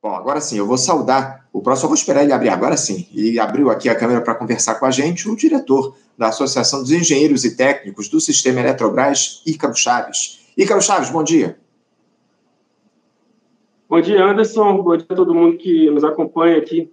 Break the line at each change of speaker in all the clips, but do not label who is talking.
Bom, agora sim, eu vou saudar o próximo, eu vou esperar ele abrir agora sim. E abriu aqui a câmera para conversar com a gente o diretor da Associação dos Engenheiros e Técnicos do Sistema Eletrobras, Ícaro Chaves. Ícaro Chaves, bom dia.
Bom dia, Anderson. Bom dia a todo mundo que nos acompanha aqui.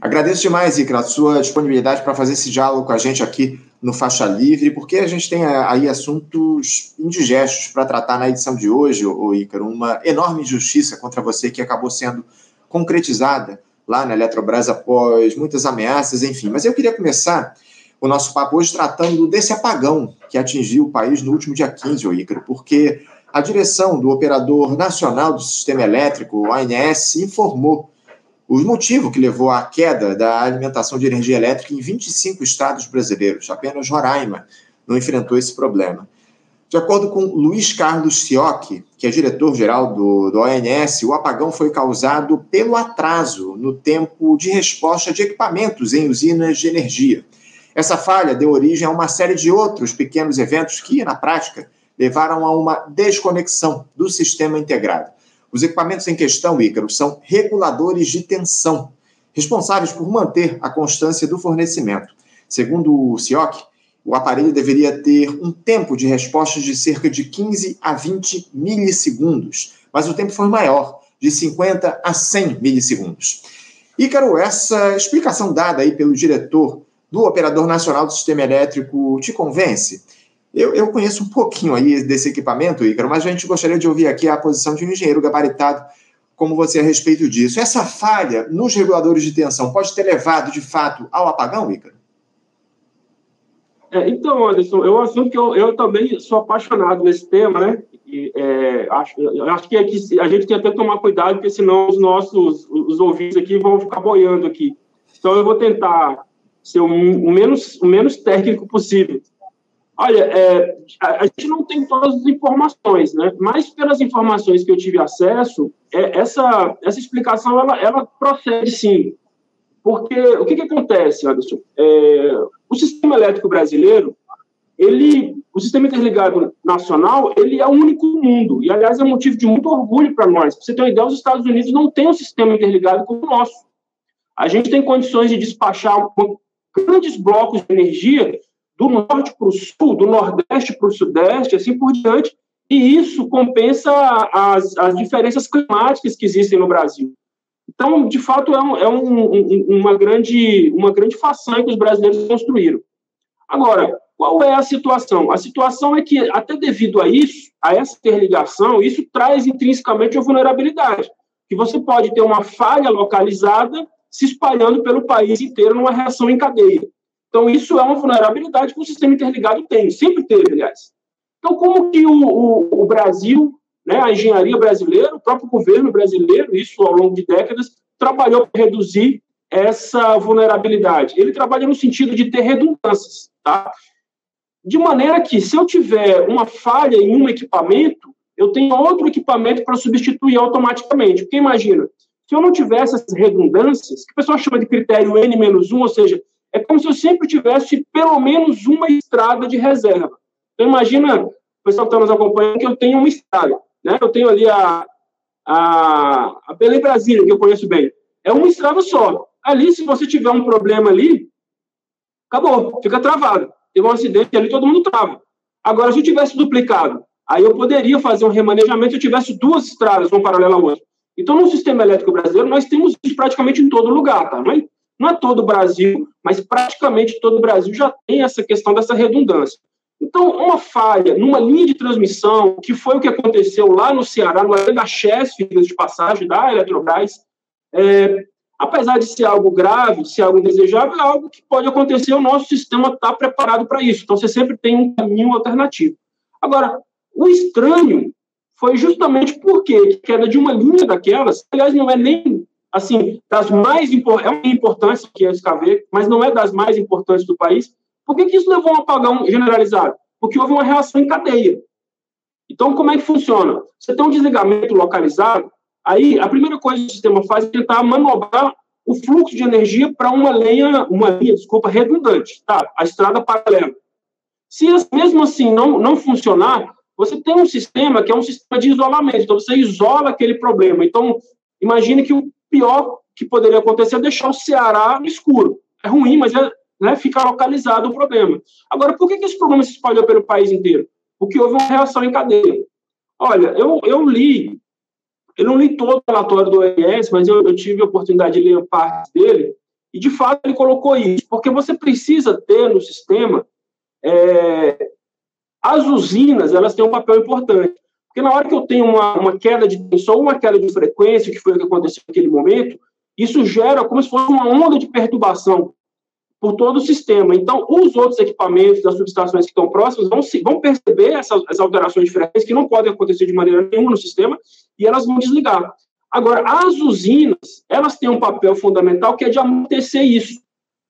Agradeço demais, Ícaro, a sua disponibilidade para fazer esse diálogo com a gente aqui no Faixa Livre, porque a gente tem aí assuntos indigestos para tratar na edição de hoje, o Ícaro, uma enorme injustiça contra você que acabou sendo concretizada lá na Eletrobras após muitas ameaças, enfim. Mas eu queria começar o nosso papo hoje tratando desse apagão que atingiu o país no último dia 15, o Ícaro, porque a direção do Operador Nacional do Sistema Elétrico, o ANS, informou o motivo que levou à queda da alimentação de energia elétrica em 25 estados brasileiros. Apenas Roraima não enfrentou esse problema. De acordo com Luiz Carlos Sioc, que é diretor-geral do, do ONS, o apagão foi causado pelo atraso no tempo de resposta de equipamentos em usinas de energia. Essa falha deu origem a uma série de outros pequenos eventos que, na prática, levaram a uma desconexão do sistema integrado. Os equipamentos em questão, Ícaro, são reguladores de tensão, responsáveis por manter a constância do fornecimento. Segundo o CIOC, o aparelho deveria ter um tempo de resposta de cerca de 15 a 20 milissegundos, mas o tempo foi maior, de 50 a 100 milissegundos. Ícaro, essa explicação dada aí pelo diretor do Operador Nacional do Sistema Elétrico te convence? Eu, eu conheço um pouquinho aí desse equipamento, Ícaro, mas a gente gostaria de ouvir aqui a posição de um engenheiro gabaritado como você a respeito disso. Essa falha nos reguladores de tensão pode ter levado, de fato, ao apagão, Ícaro?
É, então, Anderson, é um assunto que eu, eu também sou apaixonado nesse tema, né? E, é, acho, acho que, aqui, a gente tem até que tomar cuidado, porque senão os nossos os ouvintes aqui vão ficar boiando aqui. Então, eu vou tentar ser o menos, o menos técnico possível. Olha, é, a, a, gente não tem todas as informações, né? Mas pelas informações que eu tive acesso, é, essa, essa explicação ela, ela procede sim. Porque o que, que acontece, Anderson? É, o sistema elétrico brasileiro, ele, o sistema interligado nacional, ele é o único no mundo. E, aliás, é motivo de muito orgulho para nós. Para você ter uma ideia, os Estados Unidos não têm um sistema interligado como o nosso. A gente tem condições de despachar grandes blocos de energia do norte para o sul, do nordeste para o sudeste, assim por diante, e isso compensa as, as diferenças climáticas que existem no Brasil. Então, de fato, é, um, é um, um, uma, grande, uma grande façanha que os brasileiros construíram. Agora, qual é a situação? A situação é que, até devido a isso, a essa interligação, isso traz intrinsecamente a vulnerabilidade, que você pode ter uma falha localizada se espalhando pelo país inteiro numa reação em cadeia. Então, isso é uma vulnerabilidade que o sistema interligado tem, sempre teve, aliás. Então, como que o, o, o Brasil, né, a engenharia brasileira, o próprio governo brasileiro, isso ao longo de décadas, trabalhou para reduzir essa vulnerabilidade? Ele trabalha no sentido de ter redundâncias, tá? De maneira que, se eu tiver uma falha em um equipamento, eu tenho outro equipamento para substituir automaticamente. Porque imagina, se eu não tivesse essas redundâncias, que o pessoal chama de critério N-1, ou seja, é como se eu sempre tivesse pelo menos uma estrada de reserva. Então, imagina, o pessoal que está nos acompanhando, que eu tenho uma estrada. Né? Eu tenho ali a, a, a Belém Brasília, que eu conheço bem. É uma estrada só. Ali, se você tiver um problema ali, acabou, fica travado. Teve um acidente ali, todo mundo trava. Agora, se eu tivesse duplicado, aí eu poderia fazer um remanejamento se eu tivesse duas estradas, uma paralela à outra. Então, no sistema elétrico brasileiro, nós temos isso praticamente em todo lugar, tá? Mas não é todo o Brasil, mas praticamente todo o Brasil já tem essa questão dessa redundância. Então, uma falha numa linha de transmissão, que foi o que aconteceu lá no Ceará, no da Chesf, de passagem, da Eletrobras, é, apesar de ser algo grave, ser algo indesejável, é algo que pode acontecer, o nosso sistema está preparado para isso. Então, você sempre tem um caminho alternativo. Agora, o estranho foi justamente porque a queda de uma linha daquelas, aliás, não é nem assim, das mais é uma importante que é o mas não é das mais importantes do país. Por que, que isso levou a um apagão generalizado? Porque houve uma reação em cadeia. Então, como é que funciona? Você tem um desligamento localizado, aí a primeira coisa que o sistema faz é tentar manobrar o fluxo de energia para uma linha, uma linha, desculpa, redundante, tá? A estrada paralela. Se mesmo assim não, não funcionar, você tem um sistema que é um sistema de isolamento, então você isola aquele problema. Então, Imagine que o pior que poderia acontecer é deixar o Ceará no escuro. É ruim, mas é, né, fica localizado o problema. Agora, por que, que esse problema se espalhou pelo país inteiro? Porque houve uma reação em cadeia. Olha, eu, eu li, eu não li todo o relatório do OMS, mas eu, eu tive a oportunidade de ler parte dele, e de fato ele colocou isso, porque você precisa ter no sistema é, as usinas, elas têm um papel importante. Porque na hora que eu tenho uma, uma queda de tensão, uma queda de frequência, que foi o que aconteceu naquele momento, isso gera como se fosse uma onda de perturbação por todo o sistema. Então, os outros equipamentos das subestações que estão próximas vão, se, vão perceber essas, essas alterações de frequência que não podem acontecer de maneira nenhuma no sistema e elas vão desligar. Agora, as usinas, elas têm um papel fundamental que é de amortecer isso.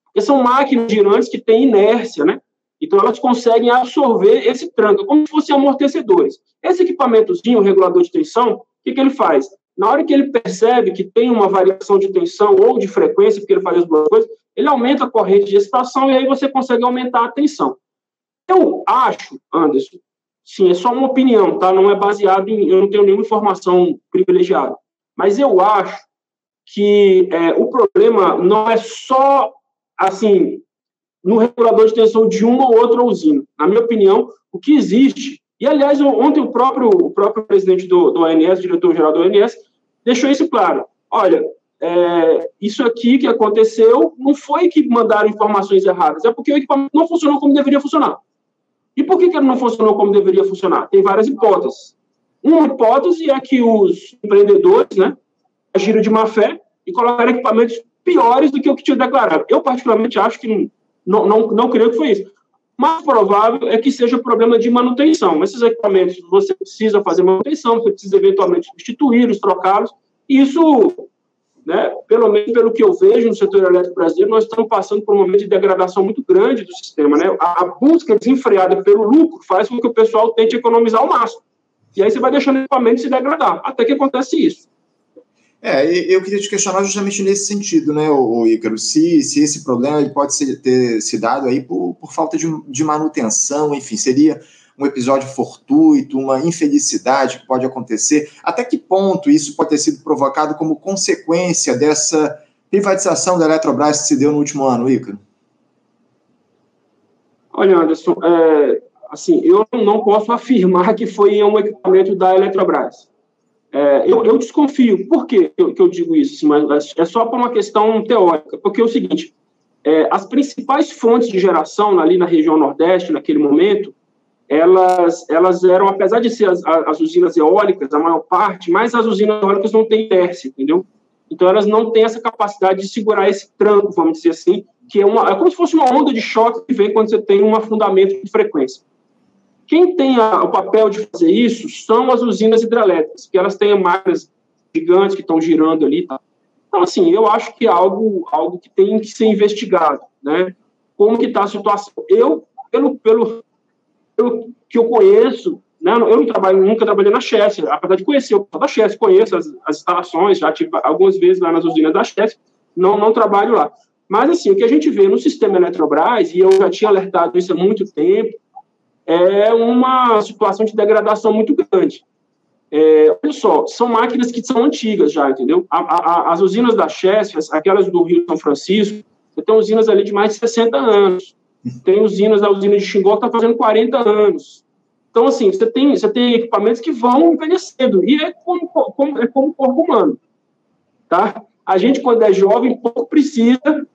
Porque são máquinas girantes que têm inércia, né? Então, elas conseguem absorver esse tranco, como se fossem amortecedores. Esse equipamentozinho, o regulador de tensão, o que, que ele faz? Na hora que ele percebe que tem uma variação de tensão ou de frequência, porque ele faz as duas coisas, ele aumenta a corrente de excitação e aí você consegue aumentar a tensão. Eu acho, Anderson, sim, é só uma opinião, tá? Não é baseado em. Eu não tenho nenhuma informação privilegiada. Mas eu acho que é, o problema não é só, assim, no regulador de tensão de uma ou outra usina. Na minha opinião, o que existe e, aliás, ontem o próprio, o próprio presidente do, do ONS, diretor-geral do ONS, deixou isso claro. Olha, é, isso aqui que aconteceu não foi que mandaram informações erradas, é porque o equipamento não funcionou como deveria funcionar. E por que, que ele não funcionou como deveria funcionar? Tem várias hipóteses. Uma hipótese é que os empreendedores né, agiram de má fé e colocaram equipamentos piores do que o que tinha declarado. Eu, particularmente, acho que não, não, não creio que foi isso mais provável é que seja problema de manutenção. Esses equipamentos você precisa fazer manutenção, você precisa eventualmente substituí-los, trocá-los. Isso, né, pelo menos pelo que eu vejo no setor elétrico brasileiro, nós estamos passando por um momento de degradação muito grande do sistema. Né? A, a busca desenfreada pelo lucro faz com que o pessoal tente economizar o máximo. E aí você vai deixando o equipamento se degradar, até que acontece isso.
É, eu queria te questionar justamente nesse sentido, né, o Ícaro, se, se esse problema ele pode ser, ter se dado aí por, por falta de, de manutenção, enfim, seria um episódio fortuito, uma infelicidade que pode acontecer, até que ponto isso pode ter sido provocado como consequência dessa privatização da Eletrobras que se deu no último ano, Ícaro?
Olha, Anderson, é, assim, eu não posso afirmar que foi um equipamento da Eletrobras. É, eu, eu, desconfio. Por que eu, que eu digo isso? Mas é só por uma questão teórica. Porque é o seguinte: é, as principais fontes de geração ali na região Nordeste, naquele momento, elas, elas eram, apesar de ser as, as usinas eólicas, a maior parte, mas as usinas eólicas não têm inércia, entendeu? Então, elas não têm essa capacidade de segurar esse tranco, vamos dizer assim, que é, uma, é como se fosse uma onda de choque que vem quando você tem um afundamento de frequência. Quem tem a, o papel de fazer isso são as usinas hidrelétricas, que elas têm máquinas gigantes que estão girando ali. Tá? Então, assim, eu acho que é algo, algo que tem que ser investigado, né? Como que está a situação? Eu, pelo, pelo, pelo que eu conheço, né? Eu não trabalho, nunca trabalhei na Chess, apesar de conhecer o da Chess, conheço as, as instalações, já tive algumas vezes lá nas usinas da Chess, não, não trabalho lá. Mas, assim, o que a gente vê no sistema Eletrobras, e eu já tinha alertado isso há muito tempo, é uma situação de degradação muito grande. É, olha só, são máquinas que são antigas já, entendeu? A, a, as usinas da Chess, aquelas do Rio São Francisco, você tem usinas ali de mais de 60 anos. Tem usinas da usina de Xingó que está fazendo 40 anos. Então, assim, você tem, você tem equipamentos que vão envelhecendo. E é como, como, é como o corpo humano. Tá? A gente, quando é jovem, pouco precisa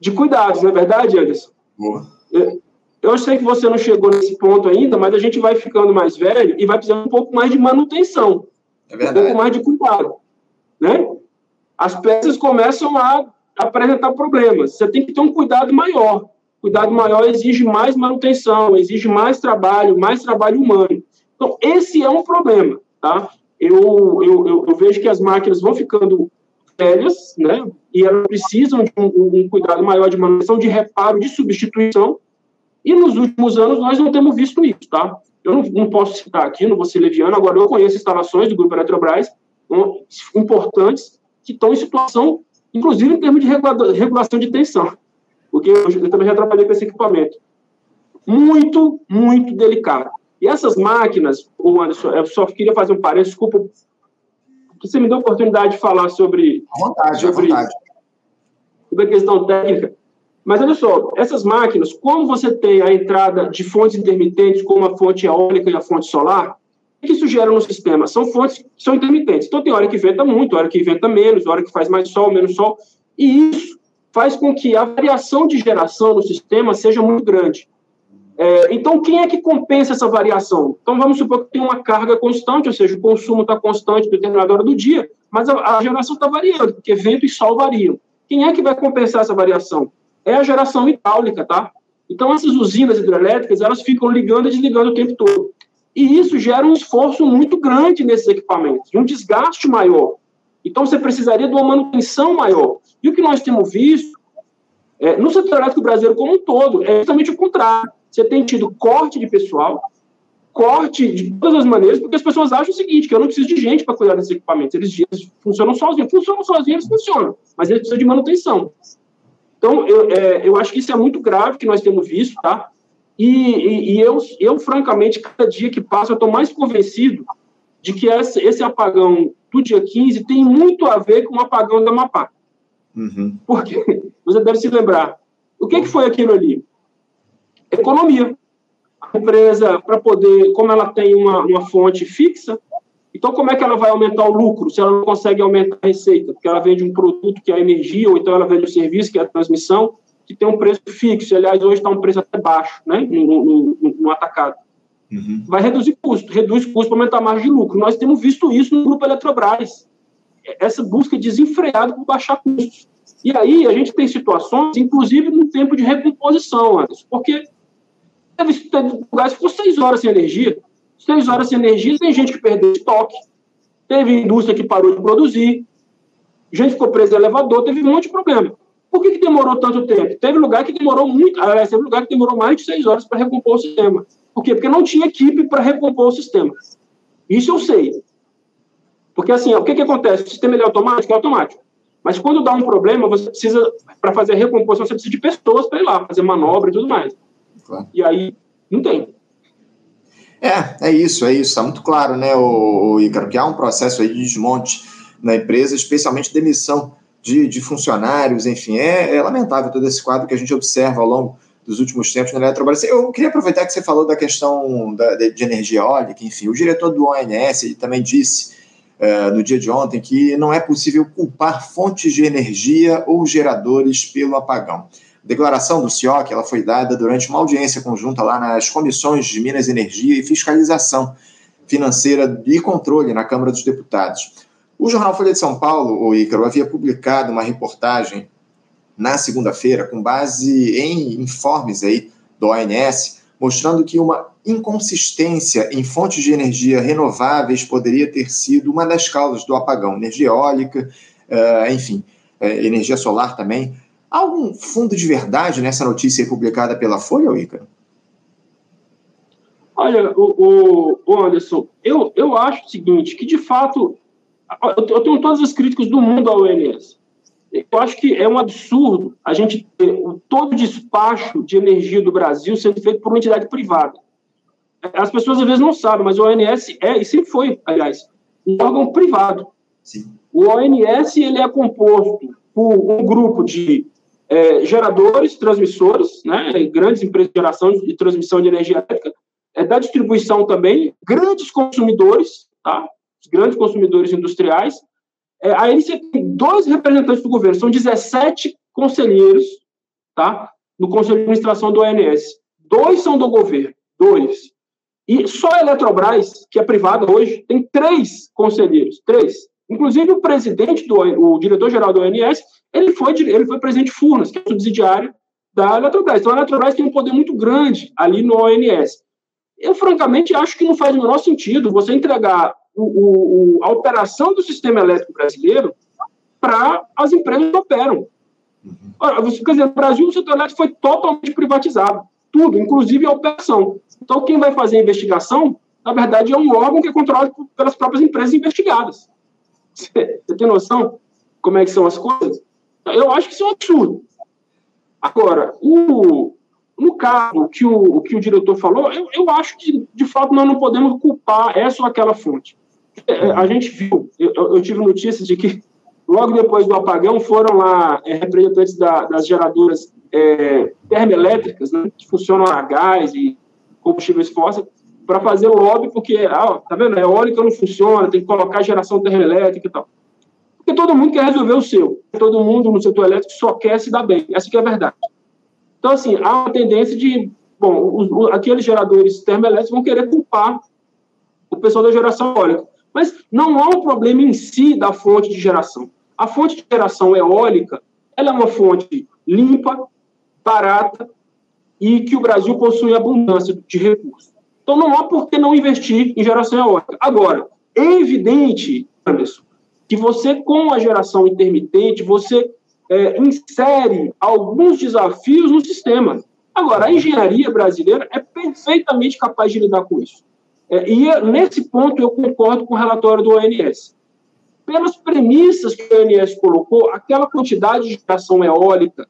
de cuidados, não é verdade, Anderson? Boa. É, eu sei que você não chegou nesse ponto ainda, mas a gente vai ficando mais velho e vai precisar um pouco mais de manutenção. É um pouco mais de cuidado. Né? As peças começam a apresentar problemas. Você tem que ter um cuidado maior. Cuidado maior exige mais manutenção, exige mais trabalho, mais trabalho humano. Então, esse é um problema. Tá? Eu, eu, eu, eu vejo que as máquinas vão ficando velhas, né? E elas precisam de um, um cuidado maior de manutenção, de reparo, de substituição e nos últimos anos nós não temos visto isso, tá? Eu não, não posso citar aqui, não vou ser leviano, agora eu conheço instalações do Grupo Eletrobras um, importantes que estão em situação, inclusive em termos de regulação de tensão, porque eu, eu também já trabalhei com esse equipamento. Muito, muito delicado. E essas máquinas, o Anderson, eu só queria fazer um parênteses, desculpa que você me deu a oportunidade de falar sobre.
À vontade, sobre, à vontade.
Sobre a questão técnica. Mas olha só, essas máquinas, como você tem a entrada de fontes intermitentes, como a fonte eólica e a fonte solar, o que isso gera no sistema? São fontes que são intermitentes. Então, tem hora que venta muito, hora que venta menos, hora que faz mais sol, menos sol. E isso faz com que a variação de geração no sistema seja muito grande. É, então, quem é que compensa essa variação? Então, vamos supor que tem uma carga constante, ou seja, o consumo está constante em determinada hora do dia, mas a, a geração está variando, porque vento e sol variam. Quem é que vai compensar essa variação? É a geração hidráulica, tá? Então, essas usinas hidrelétricas, elas ficam ligando e desligando o tempo todo. E isso gera um esforço muito grande nesses equipamentos, um desgaste maior. Então, você precisaria de uma manutenção maior. E o que nós temos visto é, no setor elétrico brasileiro como um todo é justamente o contrário. Você tem tido corte de pessoal, corte de todas as maneiras, porque as pessoas acham o seguinte, que eu não preciso de gente para cuidar desses equipamentos. Eles, eles, funcionam sozinhos. Funcionam sozinhos, eles funcionam, mas eles precisam de manutenção. Então, eu, é, eu acho que isso é muito grave que nós temos visto, tá? E, e, e eu, eu, francamente, cada dia que passa, eu estou mais convencido de que esse, esse apagão do dia 15 tem muito a ver com o apagão da Amapá. Uhum. Porque você deve se lembrar. O que, que foi aquilo ali? Economia. A empresa, para poder, como ela tem uma, uma fonte fixa, então como é que ela vai aumentar o lucro se ela não consegue aumentar a receita? Porque ela vende um produto que é a energia, ou então ela vende um serviço que é a transmissão, que tem um preço fixo. Aliás, hoje está um preço até baixo, né? no, no, no, atacado. Uhum. Vai reduzir custo, reduz custo para aumentar a margem de lucro. Nós temos visto isso no grupo Eletrobras. Essa busca desenfreada por baixar custos. E aí a gente tem situações, inclusive no tempo de recomposição, Anderson, porque teve lugares que ficou seis horas sem energia. Seis horas sem energia, tem gente que perdeu estoque, teve indústria que parou de produzir, gente ficou presa em elevador, teve um monte de problema. Por que, que demorou tanto tempo? Teve lugar que demorou muito, aliás, teve lugar que demorou mais de seis horas para recompor o sistema. Por quê? Porque não tinha equipe para recompor o sistema. Isso eu sei. Porque assim, o que, que acontece? O sistema é automático? É automático. Mas quando dá um problema, você precisa, para fazer a recomposição, você precisa de pessoas para ir lá, fazer manobra e tudo mais. Claro. E aí, não tem.
É, é isso, é isso. Está muito claro, né, o, o Ícaro, que há um processo aí de desmonte na empresa, especialmente demissão de, de funcionários, enfim. É, é, lamentável todo esse quadro que a gente observa ao longo dos últimos tempos na Eletrobras. Eu queria aproveitar que você falou da questão da, de, de energia eólica, enfim. O diretor do ONS também disse é, no dia de ontem que não é possível culpar fontes de energia ou geradores pelo apagão. Declaração do CIOC ela foi dada durante uma audiência conjunta lá nas comissões de Minas Energia e Fiscalização Financeira e Controle na Câmara dos Deputados. O jornal Folha de São Paulo, o Ícaro, havia publicado uma reportagem na segunda-feira com base em informes aí do ONS, mostrando que uma inconsistência em fontes de energia renováveis poderia ter sido uma das causas do apagão. Energia eólica, uh, enfim, uh, energia solar também. Há algum fundo de verdade nessa notícia publicada pela Folha, Ícaro?
Olha, o, o, Anderson, eu, eu acho o seguinte, que de fato, eu tenho todas as críticas do mundo ao ONS. Eu acho que é um absurdo a gente ter todo o despacho de energia do Brasil sendo feito por uma entidade privada. As pessoas às vezes não sabem, mas o ONS é, e sempre foi, aliás, um órgão privado. Sim. O ONS ele é composto por um grupo de é, geradores, transmissores, né, grandes empresas de geração e transmissão de energia elétrica, é, da distribuição também, grandes consumidores, tá, grandes consumidores industriais. É, aí você tem dois representantes do governo, são 17 conselheiros tá, no Conselho de Administração do ONS. Dois são do governo, dois. E só a Eletrobras, que é privada hoje, tem três conselheiros, três. Inclusive o presidente, do, o diretor-geral do ONS, ele foi, ele foi presidente Furnas, que é subsidiário da Eletrobras. Então a Eletrobras tem um poder muito grande ali no ONS. Eu, francamente, acho que não faz o menor sentido você entregar o, o, a operação do sistema elétrico brasileiro para as empresas que operam. Uhum. Ora, você, quer dizer, no Brasil o setor elétrico foi totalmente privatizado tudo, inclusive a operação. Então, quem vai fazer a investigação, na verdade, é um órgão que é controlado pelas próprias empresas investigadas. Você, tem noção como é que são as coisas? Eu acho que isso é um absurdo. Agora, o, no caso que o, que o diretor falou, eu, eu acho que, de fato, nós não podemos culpar essa ou aquela fonte. É, a gente viu, eu, eu tive notícias de que logo depois do apagão foram lá é, representantes da, das geradoras é, termoelétricas, né, que funcionam a gás e combustíveis fósseis, para fazer lobby, porque, ah, tá vendo, a eólica não funciona, tem que colocar geração termoelétrica e tal. Porque todo mundo quer resolver o seu. Todo mundo no setor elétrico só quer se dar bem. Essa que é a verdade. Então, assim, há uma tendência de, bom, os, os, aqueles geradores termoelétricos vão querer culpar o pessoal da geração eólica. Mas não há um problema em si da fonte de geração. A fonte de geração eólica, ela é uma fonte limpa, barata e que o Brasil possui abundância de recursos. Então, não há por que não investir em geração eólica. Agora, é evidente, Anderson, que você, com a geração intermitente, você é, insere alguns desafios no sistema. Agora, a engenharia brasileira é perfeitamente capaz de lidar com isso. É, e é, nesse ponto eu concordo com o relatório do ONS. Pelas premissas que o ONS colocou, aquela quantidade de geração eólica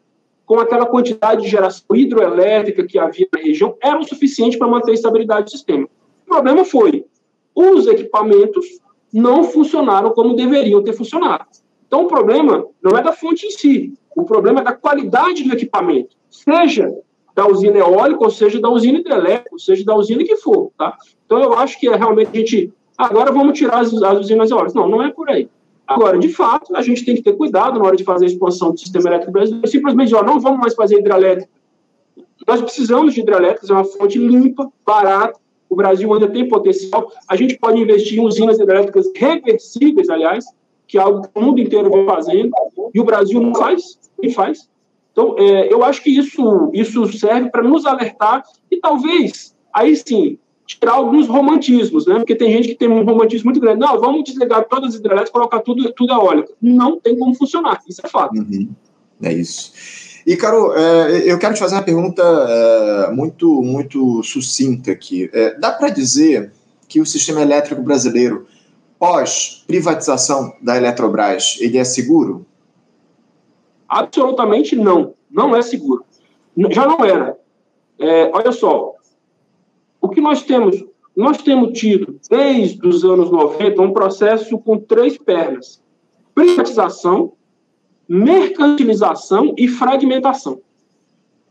com aquela quantidade de geração hidroelétrica que havia na região era o suficiente para manter a estabilidade do sistema. O problema foi os equipamentos não funcionaram como deveriam ter funcionado. Então, o problema não é da fonte em si, o problema é da qualidade do equipamento, seja da usina eólica, ou seja da usina hidrelétrica, ou seja da usina que for. Tá? Então, eu acho que é realmente a gente. Agora vamos tirar as, as usinas eólicas. Não, não é por aí. Agora, de fato, a gente tem que ter cuidado na hora de fazer a expansão do sistema elétrico brasileiro. Simplesmente, ó, não vamos mais fazer hidrelétrica. Nós precisamos de hidrelétricas, é uma fonte limpa, barata, o Brasil ainda tem potencial. A gente pode investir em usinas hidrelétricas reversíveis, aliás, que é algo que o mundo inteiro vem fazendo, e o Brasil não faz, nem faz. Então, é, eu acho que isso, isso serve para nos alertar e talvez, aí sim, tirar alguns romantismos, né? Porque tem gente que tem um romantismo muito grande. Não, vamos desligar todas as hidrelétricas e colocar tudo, tudo eólica. Não tem como funcionar, isso é fato.
Uhum. É isso. E, Caro, é, eu quero te fazer uma pergunta é, muito, muito sucinta aqui. É, dá para dizer que o sistema elétrico brasileiro, pós-privatização da Eletrobras, ele é seguro?
Absolutamente não. Não é seguro. Já não era. É, olha só, o que nós temos? Nós temos tido, desde os anos 90, um processo com três pernas: privatização, mercantilização e fragmentação.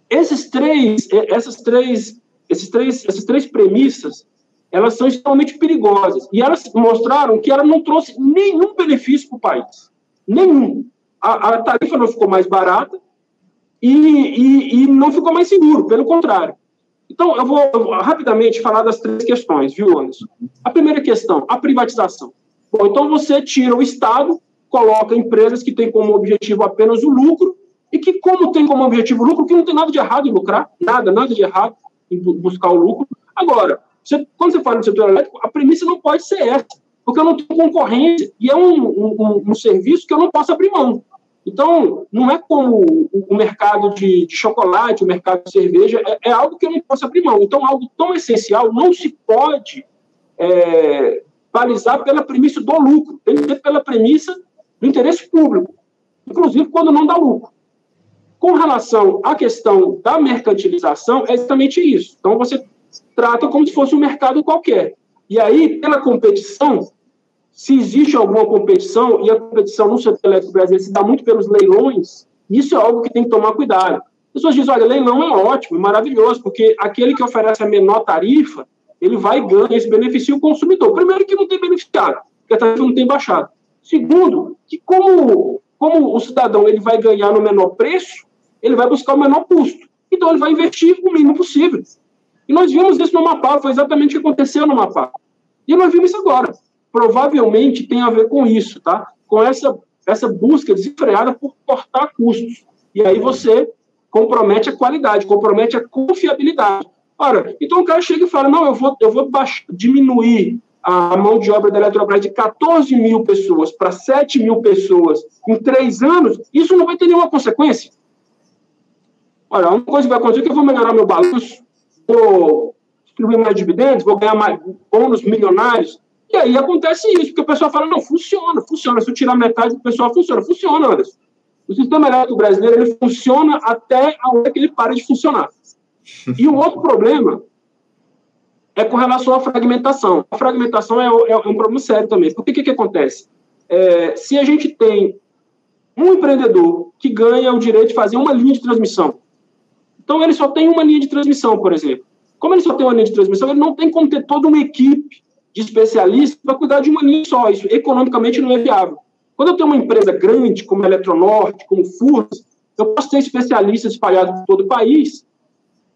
Esses três, essas três, esses três, essas três premissas, elas são extremamente perigosas e elas mostraram que ela não trouxe nenhum benefício para o país, nenhum. A, a, tarifa não ficou mais barata e, e, e, não ficou mais seguro, pelo contrário. Então, eu vou, eu vou rapidamente falar das três questões, viu, Anderson? A primeira questão, a privatização. Bom, então você tira o Estado coloca empresas que têm como objetivo apenas o lucro e que, como tem como objetivo o lucro, que não tem nada de errado em lucrar, nada, nada de errado em buscar o lucro. Agora, você, quando você fala no setor elétrico, a premissa não pode ser essa, porque eu não tenho concorrência e é um, um, um serviço que eu não posso abrir mão. Então, não é como o mercado de, de chocolate, o mercado de cerveja, é, é, algo que eu não posso abrir mão. Então, algo tão essencial não se pode é, balizar pela premissa do lucro, tem que ser pela premissa do interesse público, inclusive quando não dá lucro. Com relação à questão da mercantilização, é exatamente isso. Então, você trata como se fosse um mercado qualquer. E aí, pela competição, se existe alguma competição, e a competição no setor elétrico brasileiro se dá muito pelos leilões, isso é algo que tem que tomar cuidado. As pessoas dizem, olha, leilão é ótimo, maravilhoso, porque aquele que oferece a menor tarifa, ele vai ganhar esse benefício o consumidor. Primeiro que não tem beneficiado, porque a tarifa não tem baixado. Segundo, que como, como o cidadão ele vai ganhar no menor preço, ele vai buscar o menor custo. Então ele vai investir o mínimo possível. E nós vimos isso no Mapá, foi exatamente o que aconteceu no Mapá. E nós vimos isso agora. Provavelmente tem a ver com isso, tá? Com essa, essa busca desenfreada por cortar custos. E aí você compromete a qualidade, compromete a confiabilidade. Ora, então o cara chega e fala: não, eu vou, eu vou baixar, diminuir a mão de obra da Eletrobras de 14 mil pessoas para 7 mil pessoas em três anos, isso não vai ter nenhuma consequência. Olha, uma coisa que vai acontecer é que eu vou melhorar meu balanço, vou distribuir mais dividendos, vou ganhar mais bônus milionários. E aí acontece isso, porque o pessoal fala, não, funciona, funciona. Se eu tirar metade do pessoal, funciona. Funciona, Anderson. O sistema elétrico brasileiro, ele funciona até a hora que ele para de funcionar. E o outro problema é com relação à fragmentação. A fragmentação é, é, é um problema sério também. Porque o que, que acontece? É, se a gente tem um empreendedor que ganha o direito de fazer uma linha de transmissão, então ele só tem uma linha de transmissão, por exemplo. Como ele só tem uma linha de transmissão, ele não tem como ter toda uma equipe de especialistas para cuidar de uma linha só. Isso economicamente não é viável. Quando eu tenho uma empresa grande, como a Eletronorte, como Furnas, eu posso ter especialistas espalhados por todo o país,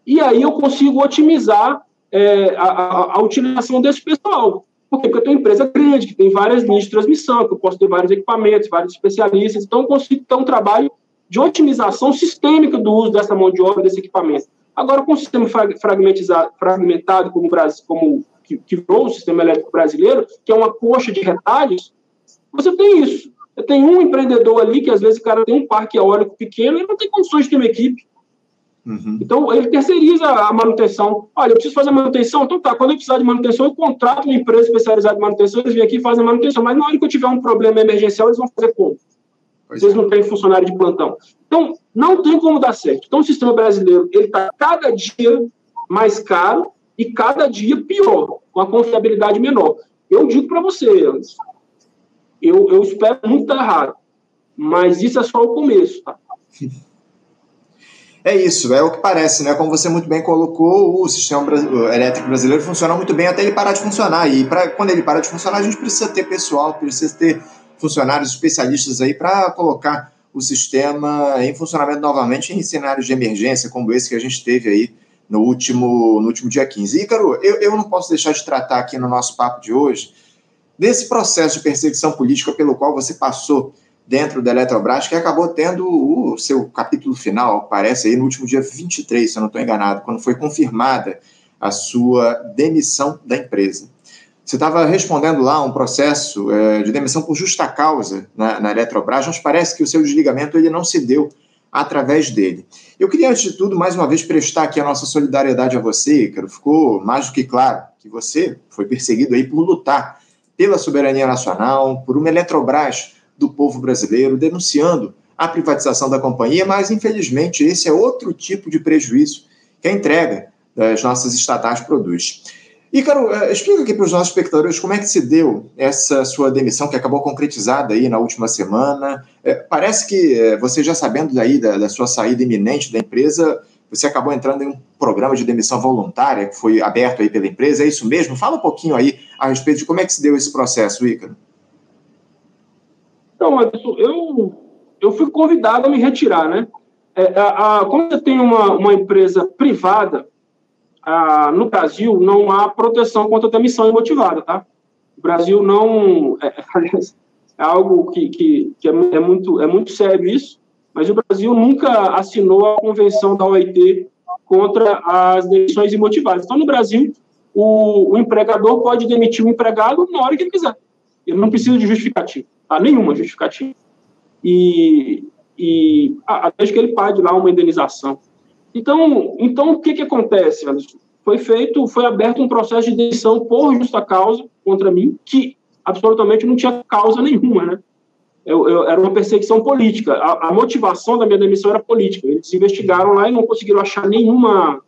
e aí eu consigo otimizar é, a, a, utilização desse pessoal. Por quê? Porque eu tenho uma empresa grande, que tem várias linhas de transmissão, que eu posso ter vários equipamentos, vários especialistas, então eu consigo ter um trabalho de otimização sistêmica do uso dessa mão de obra, desse equipamento. Agora, com o sistema fragmentado, como, como que, que virou o sistema elétrico brasileiro, que é uma coxa de retalhos, você tem isso. Tem um empreendedor ali que às vezes o cara tem um parque eólico pequeno e não tem condições de ter uma equipe. Uhum. Então, ele terceiriza a manutenção. Olha, eu preciso fazer manutenção, então tá, quando eu precisar de manutenção, eu contrato uma empresa especializada em manutenção, eles vêm aqui e fazem a manutenção, mas na hora que eu tiver um problema emergencial, eles vão fazer como? Pois Vocês é. não têm funcionário de plantão. Então, não tem como dar certo. Então, o sistema brasileiro, ele está cada dia mais caro e cada dia pior, com a confiabilidade menor. Eu digo para você, Anderson, eu, eu espero muito estar errado, mas isso é só o começo, tá?
É isso, é o que parece, né? Como você muito bem colocou, o sistema elétrico brasileiro funciona muito bem até ele parar de funcionar. E pra, quando ele para de funcionar, a gente precisa ter pessoal, precisa ter funcionários especialistas aí para colocar o sistema em funcionamento novamente em cenários de emergência, como esse que a gente teve aí no último, no último dia 15. Ícaro, eu, eu não posso deixar de tratar aqui no nosso papo de hoje desse processo de perseguição política pelo qual você passou dentro da Eletrobras, que acabou tendo o seu capítulo final, parece aí no último dia 23, se eu não estou enganado, quando foi confirmada a sua demissão da empresa. Você estava respondendo lá um processo é, de demissão por justa causa na, na Eletrobras, mas parece que o seu desligamento ele não se deu através dele. Eu queria, antes de tudo, mais uma vez prestar aqui a nossa solidariedade a você, Ícaro. Ficou mais do que claro que você foi perseguido aí por lutar pela soberania nacional, por uma Eletrobras do povo brasileiro, denunciando a privatização da companhia, mas infelizmente esse é outro tipo de prejuízo que a entrega das nossas estatais produz. Ícaro, eh, explica aqui para os nossos espectadores como é que se deu essa sua demissão que acabou concretizada aí na última semana. É, parece que é, você já sabendo daí da, da, sua saída iminente da empresa, você acabou entrando em um programa de demissão voluntária que foi aberto aí pela empresa, é isso mesmo? Fala um pouquinho aí a respeito de como é que se deu esse processo, Ícaro.
Então, eu, eu fui convidado a me retirar, né? É, a, a, quando você tem uma, uma empresa privada, a, no Brasil não há proteção contra demissão imotivada, tá? O Brasil não. É, é algo que, que, que é, é, muito, é muito sério isso, mas o Brasil nunca assinou a convenção da OIT contra as demissões imotivadas. Então, no Brasil, o, o empregador pode demitir o empregado na hora que ele quiser. Ele não precisa de justificativa a nenhuma justificativa. E, e desde que ele pague lá uma indenização. Então, então o que, que acontece, Anderson? Foi feito, foi aberto um processo de demissão por justa causa contra mim, que absolutamente não tinha causa nenhuma, né? Eu, eu, era uma perseguição política. A, a, motivação da minha demissão era política. Eles investigaram lá e não conseguiram achar nenhuma,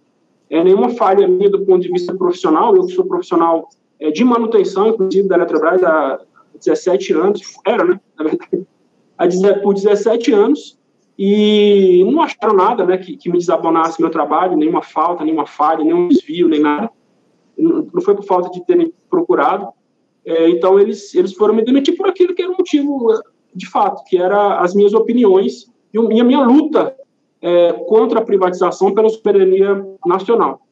é, nenhuma falha minha do ponto de vista profissional. Eu que sou profissional é, de manutenção, inclusive da Eletrobras, da, 17 anos, era, né, na verdade, por 17 anos, e não acharam nada, né, que, que me desabonasse meu trabalho, nenhuma falta, nenhuma falha, nenhum desvio, nem nada. Não foi por falta de terem procurado. É, então, eles, eles foram me demitir por aquilo que era o motivo, de fato, que era as minhas opiniões e a minha luta é, contra a privatização pela soberania nacional.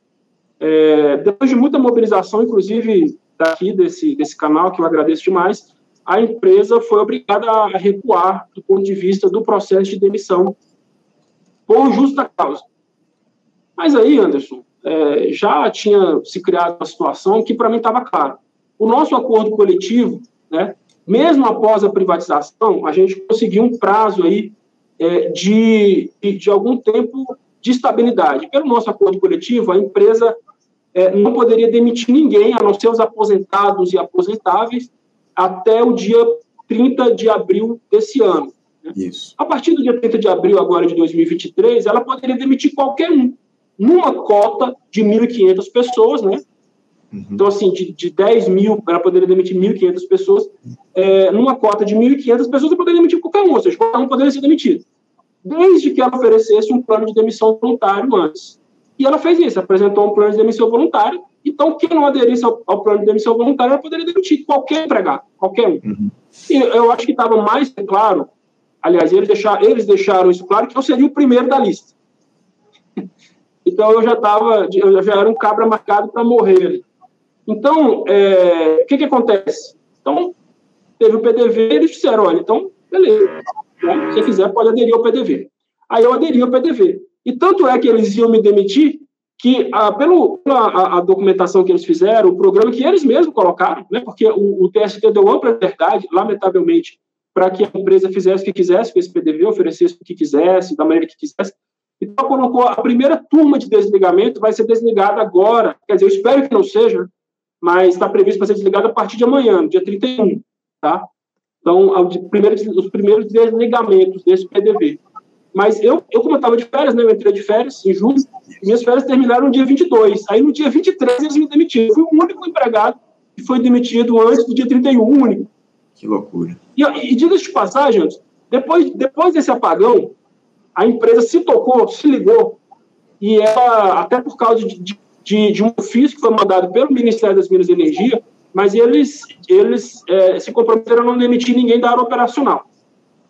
É, depois de muita mobilização, inclusive daqui desse, desse canal, que eu agradeço demais, a empresa foi obrigada a recuar do ponto de vista do processo de demissão por justa causa. Mas aí, Anderson, é, já tinha se criado uma situação que para mim estava claro. O nosso acordo coletivo, né, mesmo após a privatização, a gente conseguiu um prazo aí é, de, de, de algum tempo de estabilidade. Pelo nosso acordo coletivo, a empresa é, não poderia demitir ninguém, a não ser os aposentados e aposentáveis, até o dia 30 de abril desse ano. Né? Isso. A partir do dia 30 de abril agora de 2023, ela poderia demitir qualquer um, numa cota de 1.500 pessoas, né? Uhum. Então, assim, de, de 10 mil, ela poderia demitir 1.500 pessoas. É, numa cota de 1.500 pessoas, ela poderia demitir qualquer um, ou seja, qualquer um poderia ser demitido. Desde que ela oferecesse um plano de demissão voluntário antes. E ela fez isso, apresentou um plano de demissão voluntário. Então, quem não aderisse ao, ao plano de demissão voluntário, ela poderia demitir qualquer empregado, qualquer um. Uhum. E eu acho que estava mais claro, aliás, eles deixaram, eles deixaram isso claro, que eu seria o primeiro da lista. Então, eu já estava, eu já era um cabra marcado para morrer. Então, é, o que, que acontece? Então, teve o PDV, eles disseram, olha, então, beleza, né? se quiser, pode aderir ao PDV. Aí eu aderi ao PDV. E tanto é que eles iam me demitir, que ah, pelo, pela a, documentação que eles fizeram, o programa que eles mesmos colocaram, né, porque o, o TST deu ampla verdade, lamentavelmente, para que a empresa fizesse o que quisesse com esse PDV, oferecesse o que quisesse, da maneira que quisesse. Então, colocou a primeira turma de desligamento vai ser desligada agora. Quer dizer, eu espero que não seja, mas está previsto para ser desligado a partir de amanhã, dia 31, tá? Então, os primeiros desligamentos desse PDV. Mas eu, eu como eu estava de férias, né, eu entrei de férias em julho, minhas férias terminaram no dia 22. Aí, no dia 23, eles me demitiram. Eu fui o único empregado que foi demitido antes do dia 31, o único.
Que loucura.
E, e diga-se de passagem, depois, depois desse apagão, a empresa se tocou, se ligou, e ela, até por causa de, de de, de um ofício que foi mandado pelo Ministério das Minas e Energia, mas eles, eles é, se comprometeram a não demitir ninguém da área operacional.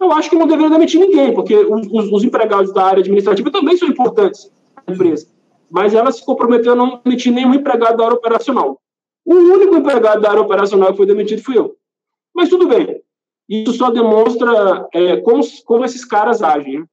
Eu acho que não deveriam demitir ninguém, porque os, os, os empregados da área administrativa também são importantes na empresa. Mas ela se comprometeu a não demitir nenhum empregado da área operacional. O único empregado da área operacional que foi demitido fui eu. Mas tudo bem. Isso só demonstra é, como, como esses caras agem. Né?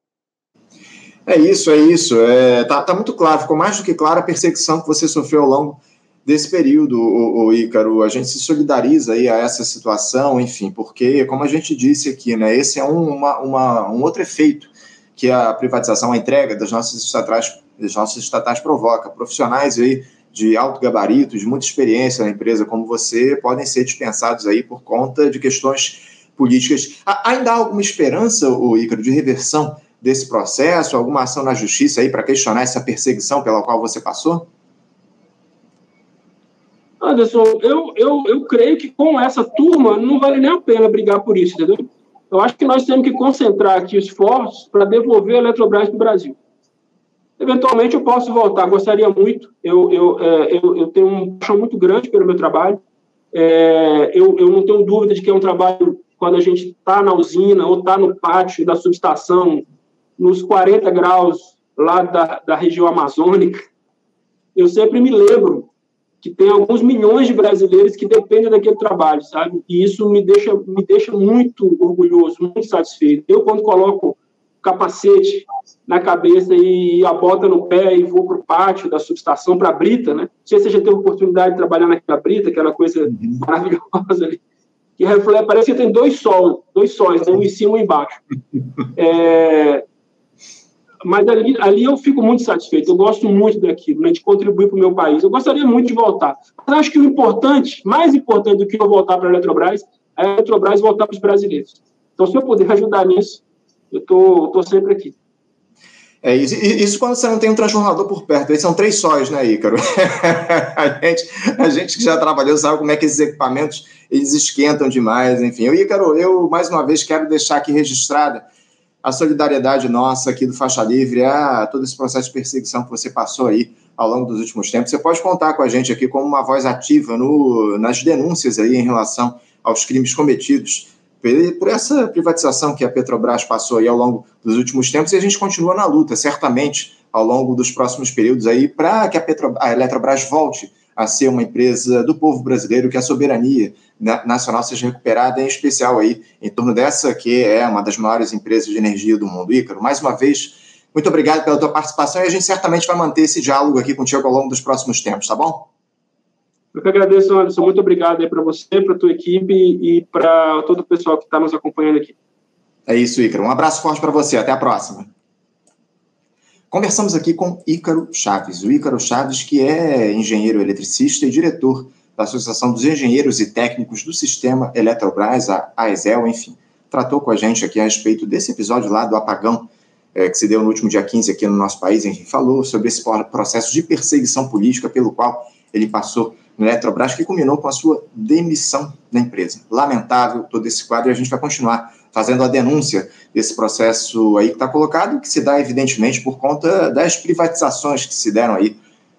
É isso, é isso. É, tá, tá muito claro, ficou mais do que claro a perseguição que você sofreu ao longo desse período, o, o, Ícaro. A gente se solidariza aí a essa situação, enfim, porque, como a gente disse aqui, né, esse é um, uma, uma, um outro efeito que a privatização, a entrega das nossas estatais, das nossas estatais provoca. Profissionais aí de alto gabarito, de muita experiência na empresa como você, podem ser dispensados aí por conta de questões políticas. Ainda há alguma esperança, o Ícaro, de reversão desse processo? Alguma ação na justiça aí para questionar essa perseguição pela qual você passou?
Anderson, eu, eu, eu creio que com essa turma não vale nem a pena brigar por isso, entendeu? Eu acho que nós temos que concentrar aqui os esforços para devolver a Eletrobras para o Brasil. Eventualmente eu posso voltar, gostaria muito. Eu, eu, é, eu, eu tenho um paixão muito grande pelo meu trabalho. É, eu, eu não tenho dúvida de que é um trabalho quando a gente está na usina ou está no pátio da subestação, nos 40 graus lá da, da região amazônica, eu sempre me lembro que tem alguns milhões de brasileiros que dependem daquele trabalho, sabe? E isso me deixa, me deixa muito orgulhoso, muito satisfeito. Eu, quando coloco capacete na cabeça e a bota no pé e vou para o pátio da subestação, para a brita, né? Não sei se você já teve oportunidade de trabalhar naquela brita, aquela coisa uhum. maravilhosa ali. Que reflete, parece que tem dois sóis, dois sóis, né? um em cima e um embaixo. É, mas ali, ali eu fico muito satisfeito. Eu gosto muito daquilo, né, de contribuir para o meu país. Eu gostaria muito de voltar. Mas acho que o importante, mais importante do que eu voltar para a Eletrobras, é a Eletrobras voltar para os brasileiros. Então, se eu puder ajudar nisso, eu tô, tô sempre aqui.
É isso, isso quando você não tem um transformador por perto. Eles são três sóis, né, Ícaro? a, gente, a gente que já trabalhou sabe como é que esses equipamentos eles esquentam demais, enfim. Eu, Ícaro, eu mais uma vez quero deixar aqui registrada a solidariedade nossa aqui do Faixa Livre a todo esse processo de perseguição que você passou aí ao longo dos últimos tempos. Você pode contar com a gente aqui como uma voz ativa no, nas denúncias aí em relação aos crimes cometidos por essa privatização que a Petrobras passou aí ao longo dos últimos tempos e a gente continua na luta, certamente, ao longo dos próximos períodos aí, para que a, Petro, a Eletrobras volte a ser uma empresa do povo brasileiro, que a soberania nacional seja recuperada, em especial aí em torno dessa que é uma das maiores empresas de energia do mundo. Ícaro, mais uma vez, muito obrigado pela tua participação e a gente certamente vai manter esse diálogo aqui contigo ao longo dos próximos tempos, tá bom?
Eu que agradeço, Anderson. Muito obrigado aí para você, para a tua equipe e para todo o pessoal que está nos acompanhando aqui.
É isso, Ícaro. Um abraço forte para você. Até a próxima. Conversamos aqui com Ícaro Chaves. O Ícaro Chaves, que é engenheiro eletricista e diretor da Associação dos Engenheiros e Técnicos do Sistema Eletrobras, a AESEL, enfim, tratou com a gente aqui a respeito desse episódio lá do apagão é, que se deu no último dia 15 aqui no nosso país, enfim, falou sobre esse processo de perseguição política pelo qual ele passou na Eletrobras, que culminou com a sua demissão da empresa. Lamentável todo esse quadro e a gente vai continuar fazendo a denúncia desse processo aí que está colocado, que se dá, evidentemente, por conta das privatizações que se deram aí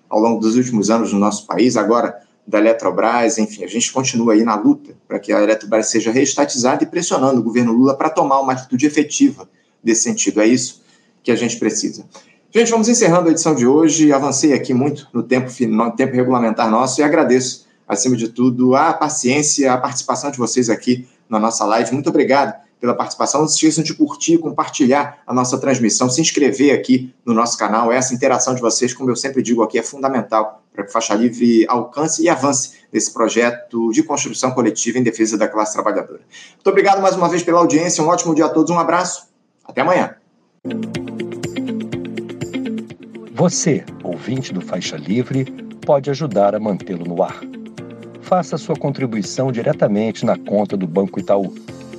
ao longo dos últimos anos no nosso país, agora da Eletrobras, enfim, a gente continua aí na luta para que a Eletrobras seja reestatizada e pressionando o governo Lula para tomar uma atitude efetiva desse sentido. É isso que a gente precisa. Gente, vamos encerrando a edição de hoje. Avancei aqui muito no tempo, no tempo regulamentar nosso e agradeço, acima de tudo, a paciência, a participação de vocês aqui na nossa live. Muito obrigado pela participação. Não se esqueçam de curtir, compartilhar a nossa transmissão, se inscrever aqui no nosso canal. Essa interação de vocês, como eu sempre digo aqui, é fundamental para que Faixa Livre alcance e avance nesse projeto de construção coletiva em defesa da classe trabalhadora. Muito obrigado mais uma vez pela audiência. Um ótimo dia a todos. Um abraço. Até amanhã.
Você, ouvinte do Faixa Livre, pode ajudar a mantê-lo no ar. Faça sua contribuição diretamente na conta do Banco Itaú.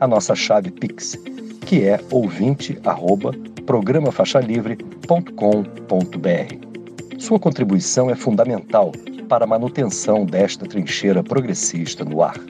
a nossa chave Pix, que é ouvinte@programafaixalivre.com.br. Sua contribuição é fundamental para a manutenção desta trincheira progressista no ar.